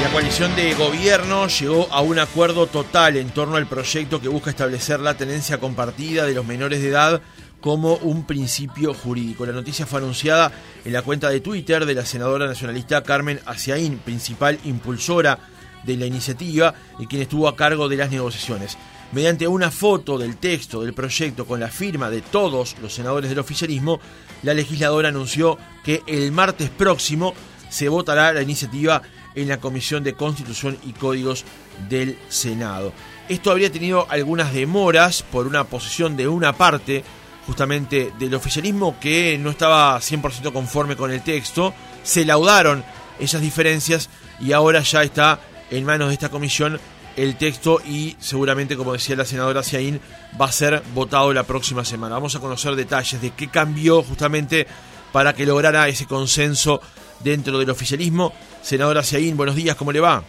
La coalición de gobierno llegó a un acuerdo total en torno al proyecto que busca establecer la tenencia compartida de los menores de edad como un principio jurídico. La noticia fue anunciada en la cuenta de Twitter de la senadora nacionalista Carmen Asiaín, principal impulsora de la iniciativa y quien estuvo a cargo de las negociaciones. Mediante una foto del texto del proyecto con la firma de todos los senadores del oficialismo, la legisladora anunció que el martes próximo se votará la iniciativa en la Comisión de Constitución y Códigos del Senado. Esto habría tenido algunas demoras por una posición de una parte justamente del oficialismo que no estaba 100% conforme con el texto. Se laudaron esas diferencias y ahora ya está en manos de esta comisión el texto y seguramente, como decía la senadora Ciaín, va a ser votado la próxima semana. Vamos a conocer detalles de qué cambió justamente para que lograra ese consenso dentro del oficialismo. Senadora Ciaín, buenos días, ¿cómo le va?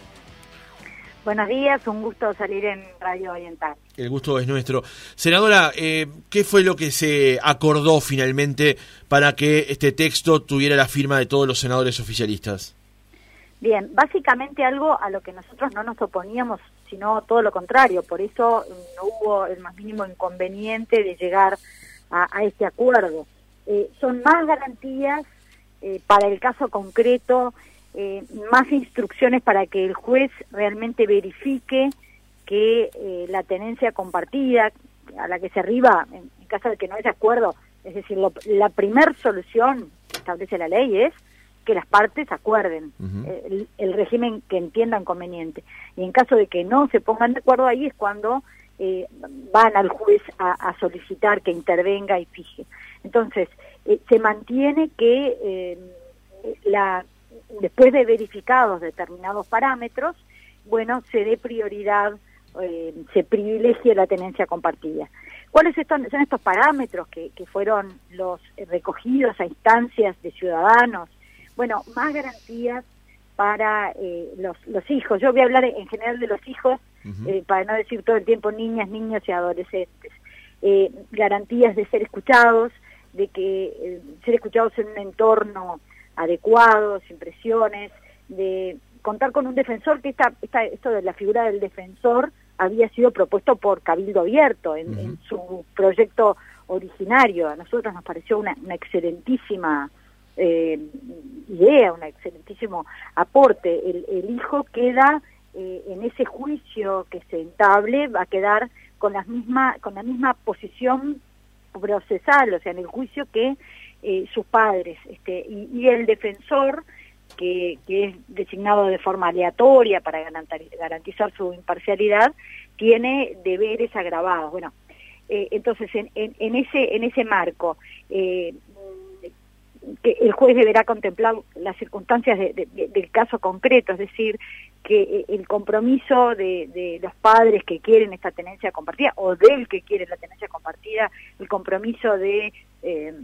Buenos días, un gusto salir en Radio Oriental. El gusto es nuestro. Senadora, eh, ¿qué fue lo que se acordó finalmente para que este texto tuviera la firma de todos los senadores oficialistas? Bien, básicamente algo a lo que nosotros no nos oponíamos, sino todo lo contrario. Por eso no hubo el más mínimo inconveniente de llegar a, este acuerdo. Eh, son más garantías eh, para el caso concreto, eh, más instrucciones para que el juez realmente verifique que eh, la tenencia compartida a la que se arriba en, caso de que no haya acuerdo, es decir, la primer solución que establece la ley es que las partes acuerden el, régimen que entiendan conveniente. Y en caso de que no se pongan de acuerdo ahí es cuando van al juez a, solicitar que intervenga y fije. Entonces, eh, se mantiene que eh, la, después de verificados determinados parámetros, bueno, se dé prioridad, eh, se privilegie la tenencia compartida. ¿Cuáles son estos parámetros que, que fueron los recogidos a instancias de ciudadanos? Bueno, más garantías para los, los hijos. Yo voy a hablar en general de los hijos, para no decir todo el tiempo niñas, niños y adolescentes. garantías de ser escuchados, de que eh, ser escuchados en un entorno adecuado, sin presiones, de contar con un defensor, que esta, esta, esto de la figura del defensor había sido propuesto por Cabildo Abierto en, su proyecto originario. A nosotros nos pareció una, una excelentísima eh, idea, un excelentísimo aporte. El, el hijo queda eh, en ese juicio que se entable, va a quedar con, las misma, con la misma posición procesal, o sea, en el juicio que eh, sus padres este, y, el defensor, que, que, es designado de forma aleatoria para garantizar su imparcialidad, tiene deberes agravados. Bueno, eh, entonces en, en, ese en ese marco eh, que el juez deberá contemplar las circunstancias del caso concreto, es decir, que eh, el compromiso de, los padres que quieren esta tenencia compartida o del que quiere la tenencia compartida, el compromiso de eh,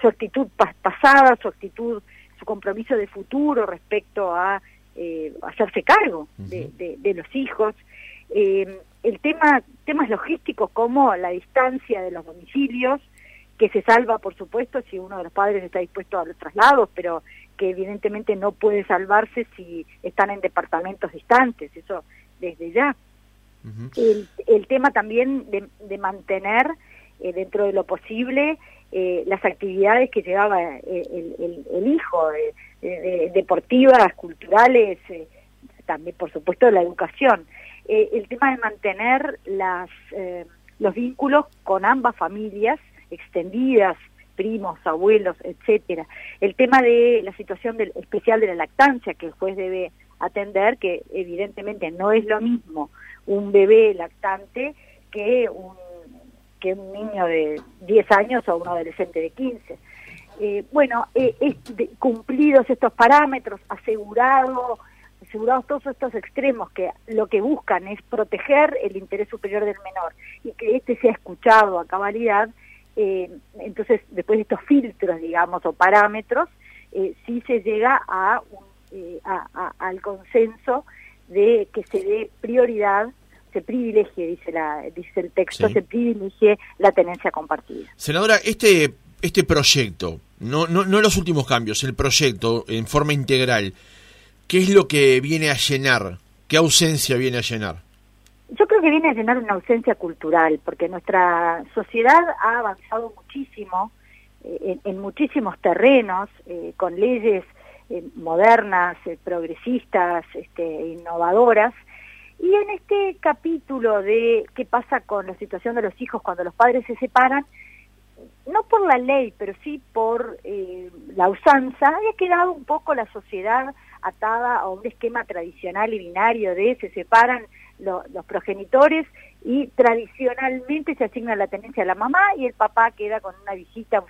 su actitud pasada, su actitud, su compromiso de futuro respecto a eh, hacerse cargo de, los hijos. el tema, temas logísticos como la distancia de los domicilios, que se salva, por supuesto, si uno de los padres está dispuesto a los traslados, pero que evidentemente no puede salvarse si están en departamentos distantes, eso desde ya. el, el, tema también de, de mantener eh, dentro de lo posible eh, las actividades que llevaba eh, el, el, hijo, deportivas, culturales, también por supuesto la educación. el tema de mantener las, los vínculos con ambas familias extendidas, primos, abuelos, etcétera. El tema de la situación del, especial de la lactancia que el juez debe atender, que evidentemente no es lo mismo un bebé lactante que un, que un niño de 10 años o un adolescente de 15. Eh, bueno, eh, cumplidos estos parámetros, asegurado, asegurados todos estos extremos que lo que buscan es proteger el interés superior del menor y que éste sea escuchado a cabalidad, eh, entonces, después de estos filtros, digamos, o parámetros, sí se llega a, eh, al consenso de que se dé prioridad, se privilegie, dice, la, dice el texto, se privilegie la tenencia compartida. Senadora, este, este proyecto, no, no, no los últimos cambios, el proyecto en forma integral, ¿qué es lo que viene a llenar? ¿Qué ausencia viene a llenar? Yo creo que viene a llenar una ausencia cultural, porque nuestra sociedad ha avanzado muchísimo eh, en, muchísimos terrenos, eh, con leyes eh, modernas, progresistas, este, innovadoras, y en este capítulo de qué pasa con la situación de los hijos cuando los padres se separan, no por la ley, pero sí por la usanza, ha quedado un poco la sociedad atada a un esquema tradicional y binario de se separan los progenitores y tradicionalmente se asigna la tenencia a la mamá y el papá queda con una visita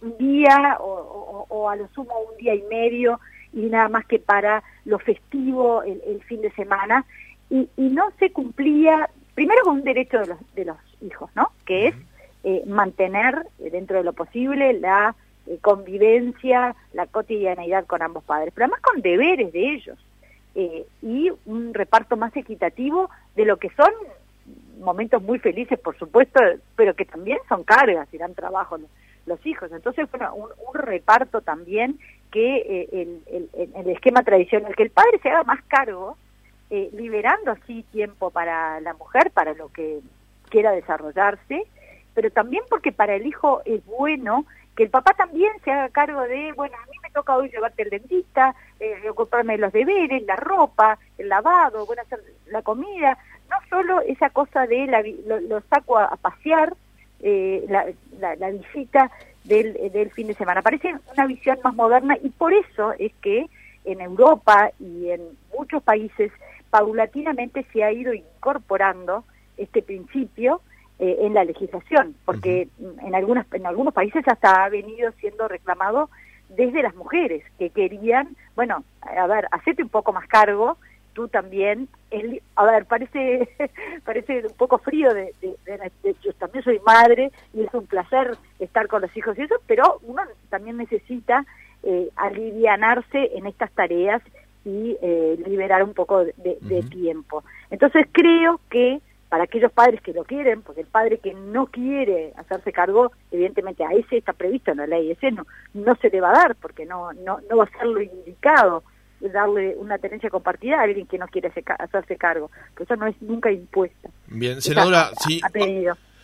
un día o, a lo sumo un día y medio y nada más que para lo festivo el, fin de semana. Y, no se cumplía primero con un derecho de los de los hijos no que es eh, mantener eh, dentro de lo posible la eh, convivencia la cotidianeidad con ambos padres pero además con deberes de ellos eh, y un reparto más equitativo de lo que son momentos muy felices, por supuesto, pero que también son cargas y dan trabajo los, hijos. Entonces, bueno, un, reparto también que eh, el, el, esquema tradicional, que el padre se haga más cargo, eh, liberando así tiempo para la mujer, para lo que quiera desarrollarse, pero también porque para el hijo es bueno que el papá también se haga cargo de, bueno, a mí me toca hoy llevarte al dentista, eh, ocuparme de los deberes, la ropa, el lavado, bueno, hacer la comida, no solo esa cosa de la, lo, saco a, pasear, eh, la, la, visita del, del fin de semana. Parece una visión más moderna y por eso es que en Europa y en muchos países paulatinamente se ha ido incorporando este principio eh, en la legislación, porque en, algunas, en algunos países hasta ha venido siendo reclamado desde las mujeres que querían, bueno, a ver, hacete un poco más cargo, tú también, el, a ver, parece parece un poco frío, de, yo también soy madre y es un placer estar con los hijos y eso, pero uno también necesita eh, alivianarse en estas tareas y eh, liberar un poco de tiempo. Entonces creo que para aquellos padres que lo quieren, porque el padre que no quiere hacerse cargo, evidentemente a ese está previsto en la ley, ese no, no se le va a dar, porque no, no, no va a ser lo indicado darle una tenencia compartida a alguien que no quiere hacerse cargo, que eso no es nunca impuesta. Bien, senadora, si,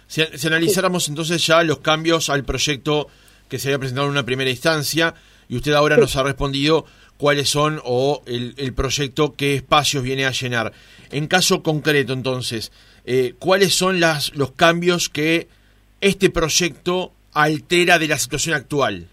si, analizáramos entonces ya los cambios al proyecto que se había presentado en una primera instancia, y usted ahora nos ha respondido cuáles son o el, el proyecto, qué espacios viene a llenar. En caso concreto, entonces, eh, cuáles son las, los cambios que este proyecto altera de la situación actual.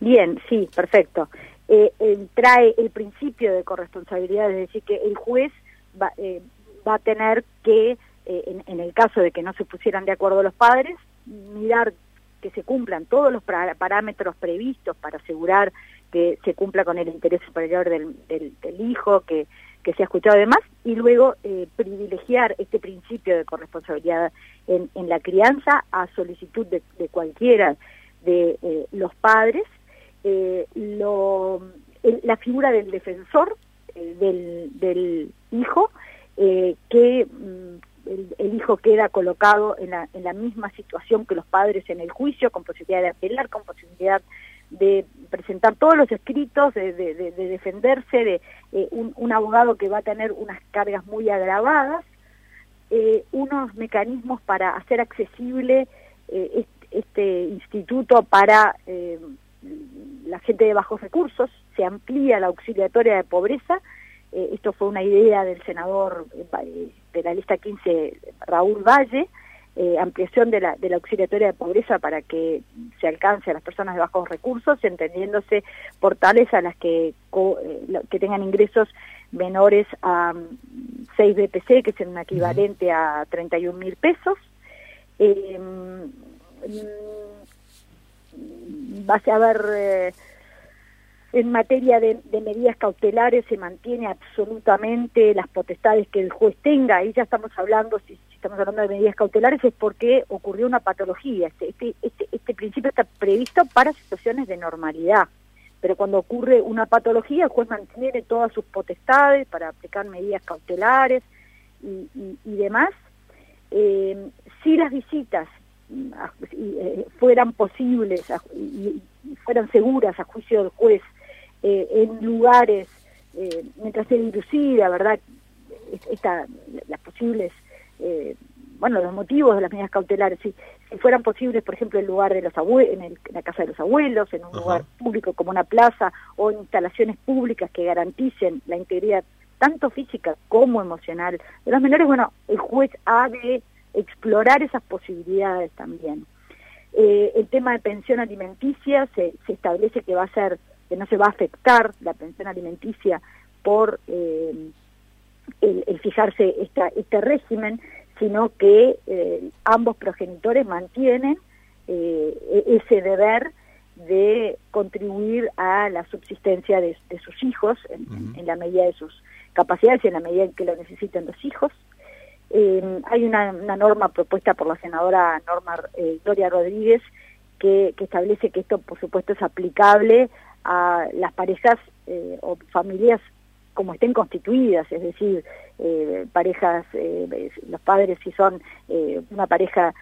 Bien, sí, perfecto. Eh, trae el principio de corresponsabilidad, es decir, que el juez va, eh, a tener que, en, en, el caso de que no se pusieran de acuerdo los padres, mirar que se cumplan todos los parámetros previstos para asegurar que se cumpla con el interés superior del, hijo, que que se ha escuchado además, y luego eh, privilegiar este principio de corresponsabilidad en, en la crianza a solicitud de, cualquiera de eh, los padres, eh, lo, la figura del defensor del, del, hijo, que mm, el, hijo queda colocado en la, misma situación que los padres en el juicio, con posibilidad de apelar, con posibilidad de presentar todos los escritos, de, defenderse, de eh, un, abogado que va a tener unas cargas muy agravadas, eh, unos mecanismos para hacer accesible eh, este, instituto para la gente de bajos recursos, se amplía la auxiliatoria de pobreza, esto fue una idea del senador de la lista 15, Raúl Valle, eh, ampliación de la, de la auxiliatoria de pobreza para que se alcance a las personas de bajos recursos, entendiéndose por tales a las que, eh, que tengan ingresos menores a 6 mm, BPC, que es un equivalente a 31 mil pesos. Eh, mm, va a haber eh, en materia de, medidas cautelares se mantiene absolutamente las potestades que el juez tenga. Ahí ya estamos hablando, si, estamos hablando de medidas cautelares, es porque ocurrió una patología. Este, este, este, este, principio está previsto para situaciones de normalidad. Pero cuando ocurre una patología, el juez mantiene todas sus potestades para aplicar medidas cautelares y, demás. Eh, si las visitas fueran posibles y fueran seguras a juicio del juez en lugares, mientras se dilucida, ¿verdad? Esta, las posibles bueno, los motivos de las medidas cautelares, si, si fueran posibles, por ejemplo, en lugar de los abuelos, en, la casa de los abuelos, en un lugar público como una plaza o instalaciones públicas que garanticen la integridad tanto física como emocional de los menores, bueno, el juez ha de explorar esas posibilidades también. Eh, el tema de pensión alimenticia se, se, establece que va a ser, que no se va a afectar la pensión alimenticia por eh, el, el, fijarse esta, este régimen, sino que eh, ambos progenitores mantienen e-, ese deber de contribuir a la subsistencia de, sus hijos en, la medida de sus capacidades y en la medida en que lo necesiten los hijos. Eh, hay una, norma propuesta por la senadora Norma Gloria Rodríguez que, establece que esto, por supuesto, es aplicable a las parejas o familias como estén constituidas, es decir, eh, parejas, eh, los padres si son eh, una pareja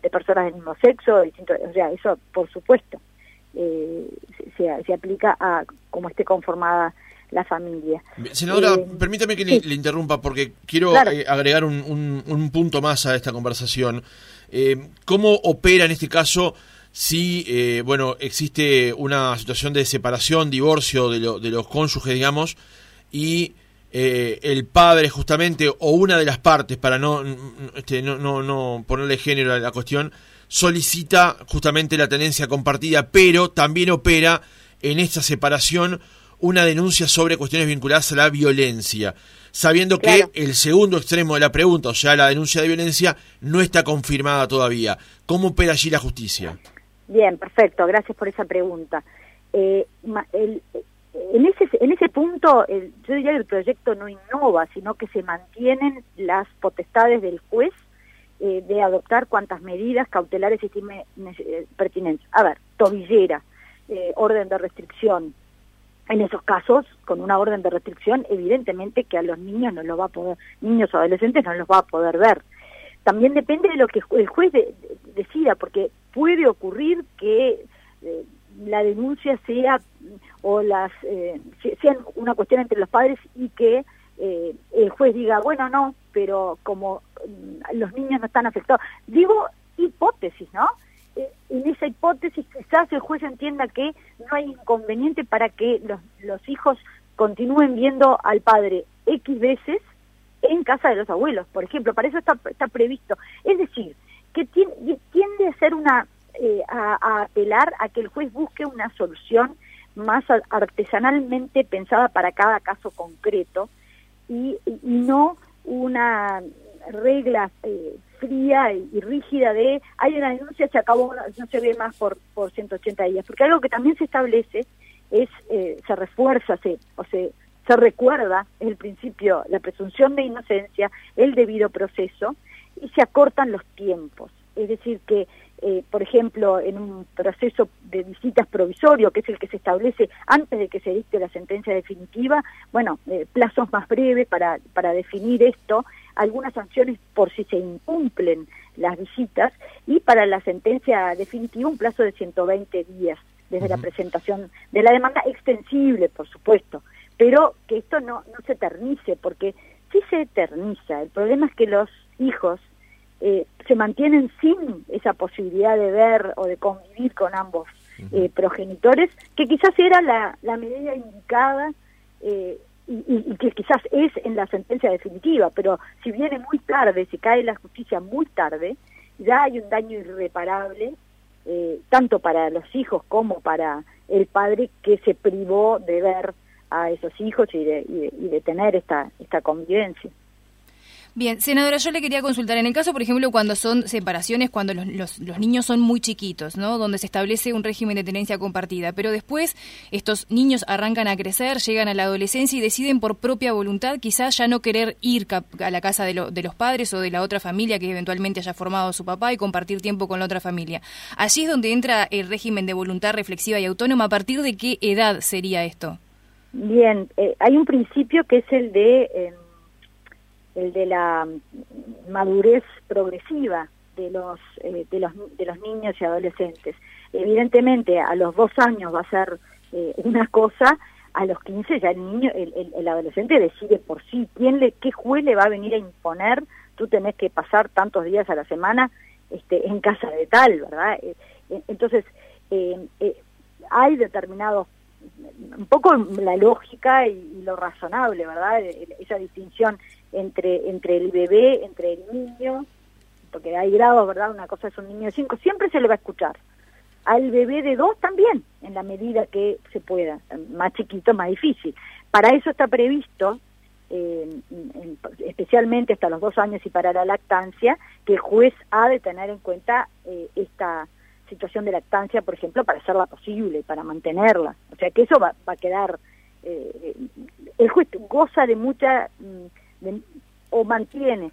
de personas del mismo sexo, distinto, o sea, eso por supuesto se, se, aplica a como esté conformada la familia. Senadora, permítame que le, interrumpa porque quiero agregar un, un, punto más a esta conversación. ¿Cómo opera en este caso si, bueno, existe una situación de separación, divorcio de, de los cónyuges, digamos, y eh, el padre justamente o una de las partes para no, este, no, no, no ponerle género a la cuestión solicita justamente la tenencia compartida pero también opera en esta separación una denuncia sobre cuestiones vinculadas a la violencia sabiendo que el segundo extremo de la pregunta o sea la denuncia de violencia no está confirmada todavía ¿cómo opera allí la justicia? Bien, perfecto, gracias por esa pregunta eh, el, en ese, en ese punto, yo diría que el proyecto no innova, sino que se mantienen las potestades del juez eh, de adoptar cuantas medidas cautelares estime eh, pertinentes. A ver, tobillera, eh, orden de restricción. En esos casos, con una orden de restricción, evidentemente que a los niños no los va a poder, niños o adolescentes no los va a poder ver. También depende de lo que el juez decida, porque puede ocurrir que la denuncia sea o las eh, sean una cuestión entre los padres y que eh, el juez diga, bueno, no, pero como mm, los niños no están afectados. Digo hipótesis, ¿no? En esa hipótesis quizás el juez entienda que no hay inconveniente para que los, los hijos continúen viendo al padre X veces en casa de los abuelos, por ejemplo, para eso está, está previsto. Es decir, que tiende a ser una eh, a, apelar a que el juez busque una solución más artesanalmente pensada para cada caso concreto y, no una regla eh, fría y, rígida de hay una denuncia, se acabó, no se ve más por, por 180 días. Porque algo que también se establece es, eh, se refuerza, se, o se, se recuerda el principio, la presunción de inocencia, el debido proceso y se acortan los tiempos. Es decir, que eh, por ejemplo, en un proceso de visitas provisorio, que es el que se establece antes de que se dicte la sentencia definitiva, bueno, eh, plazos más breves para, para definir esto, algunas sanciones por si se incumplen las visitas y para la sentencia definitiva un plazo de 120 días desde la presentación de la demanda, extensible, por supuesto, pero que esto no, no se eternice, porque si se eterniza, el problema es que los hijos eh, se mantienen sin esa posibilidad de ver o de convivir con ambos eh, progenitores, que quizás era la, la medida indicada eh, y, que quizás es en la sentencia definitiva, pero si viene muy tarde, si cae la justicia muy tarde, ya hay un daño irreparable, tanto para los hijos como para el padre que se privó de ver a esos hijos y de, y de tener esta, esta convivencia. Bien, senadora, yo le quería consultar, en el caso, por ejemplo, cuando son separaciones, cuando los, niños son muy chiquitos, ¿no? Donde se establece un régimen de tenencia compartida, pero después estos niños arrancan a crecer, llegan a la adolescencia y deciden por propia voluntad quizás ya no querer ir a la casa de, de los padres o de la otra familia que eventualmente haya formado su papá y compartir tiempo con la otra familia. Allí es donde entra el régimen de voluntad reflexiva y autónoma. ¿A partir de qué edad sería esto? Bien, eh, hay un principio que es el de... Em, el de la madurez progresiva de los, eh, de los, de los niños y adolescentes. Evidentemente, a los dos años va a ser eh, una cosa, a los 15 ya el niño, el, el, adolescente decide por sí quién le, qué juez le va a venir a imponer, tú tenés que pasar tantos días a la semana este, en casa de tal, ¿verdad? Eh, eh, entonces, hay determinados un poco la lógica y, lo razonable, ¿verdad? Esa distinción entre entre el bebé, entre el niño, porque hay grados, ¿verdad? Una cosa es un niño de 5, siempre se le va a escuchar. Al bebé de 2 también, en la medida que se pueda. Más chiquito, más difícil. Para eso está previsto, eh, especialmente hasta los dos años y para la lactancia, que el juez ha de tener en cuenta eh, esta situación de lactancia, por ejemplo, para hacerla posible, para mantenerla. O sea que eso va, va a quedar... Eh, el juez goza de mucha... Mm, o mantiene,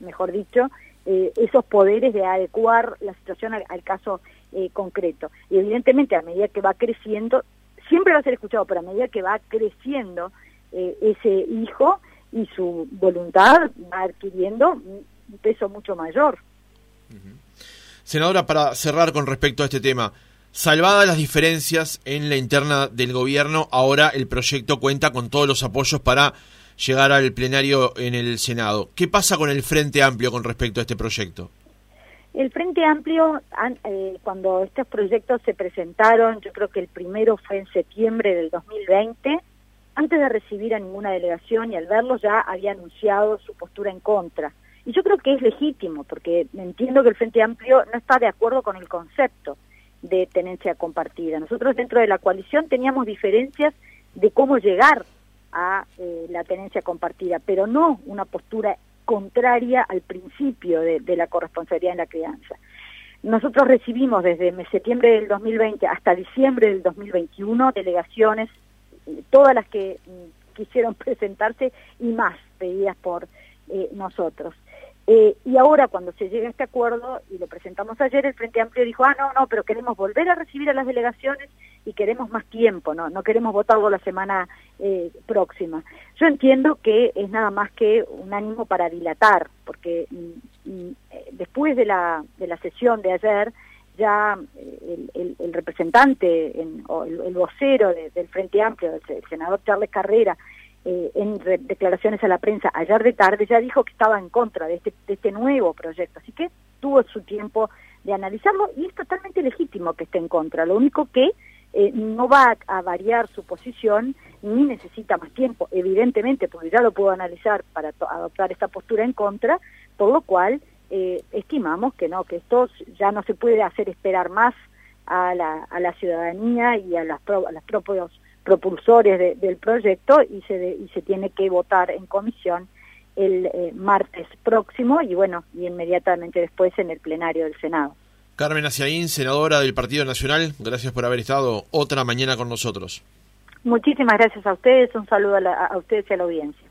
mejor dicho, eh, esos poderes de adecuar la situación al, caso eh, concreto. Y evidentemente a medida que va creciendo, siempre va a ser escuchado, pero a medida que va creciendo eh, ese hijo y su voluntad va adquiriendo un peso mucho mayor. Senadora, para cerrar con respecto a este tema, salvadas las diferencias en la interna del gobierno, ahora el proyecto cuenta con todos los apoyos para llegar al plenario en el Senado. ¿Qué pasa con el Frente Amplio con respecto a este proyecto? El Frente Amplio, eh, cuando estos proyectos se presentaron, yo creo que el primero fue en septiembre del 2020, antes de recibir a ninguna delegación y al verlos ya había anunciado su postura en contra. Y yo creo que es legítimo, porque entiendo que el Frente Amplio no está de acuerdo con el concepto de tenencia compartida. Nosotros dentro de la coalición teníamos diferencias de cómo llegar a eh, la tenencia compartida, pero no una postura contraria al principio de, la corresponsabilidad en la crianza. Nosotros recibimos desde septiembre del 2020 hasta diciembre del 2021 delegaciones, eh, todas las que mm, quisieron presentarse y más pedidas por eh, nosotros. Eh, y ahora cuando se llega a este acuerdo, y lo presentamos ayer, el Frente Amplio dijo, ah, no, no, pero queremos volver a recibir a las delegaciones y queremos más tiempo, no, no queremos votarlo la semana eh, próxima. Yo entiendo que es nada más que un ánimo para dilatar, porque mm, mm, eh, después de la, de la sesión de ayer, ya el, el, representante en, o el, vocero del Frente Amplio, el senador Charles Carrera, eh, en declaraciones a la prensa ayer de tarde ya dijo que estaba en contra de este, de este nuevo proyecto, así que tuvo su tiempo de analizarlo y es totalmente legítimo que esté en contra. Lo único que eh, no va a, variar su posición ni necesita más tiempo, evidentemente, porque ya lo puedo analizar para adoptar esta postura en contra, por lo cual eh, estimamos que no, que esto ya no se puede hacer esperar más a la, a la ciudadanía y a las, a las propios propulsores del proyecto y se, y se tiene que votar en comisión el eh, martes próximo y bueno, y inmediatamente después en el plenario del Senado. Carmen Aciaín, senadora del Partido Nacional, gracias por haber estado otra mañana con nosotros. Muchísimas gracias a ustedes, un saludo a, a ustedes y a la audiencia.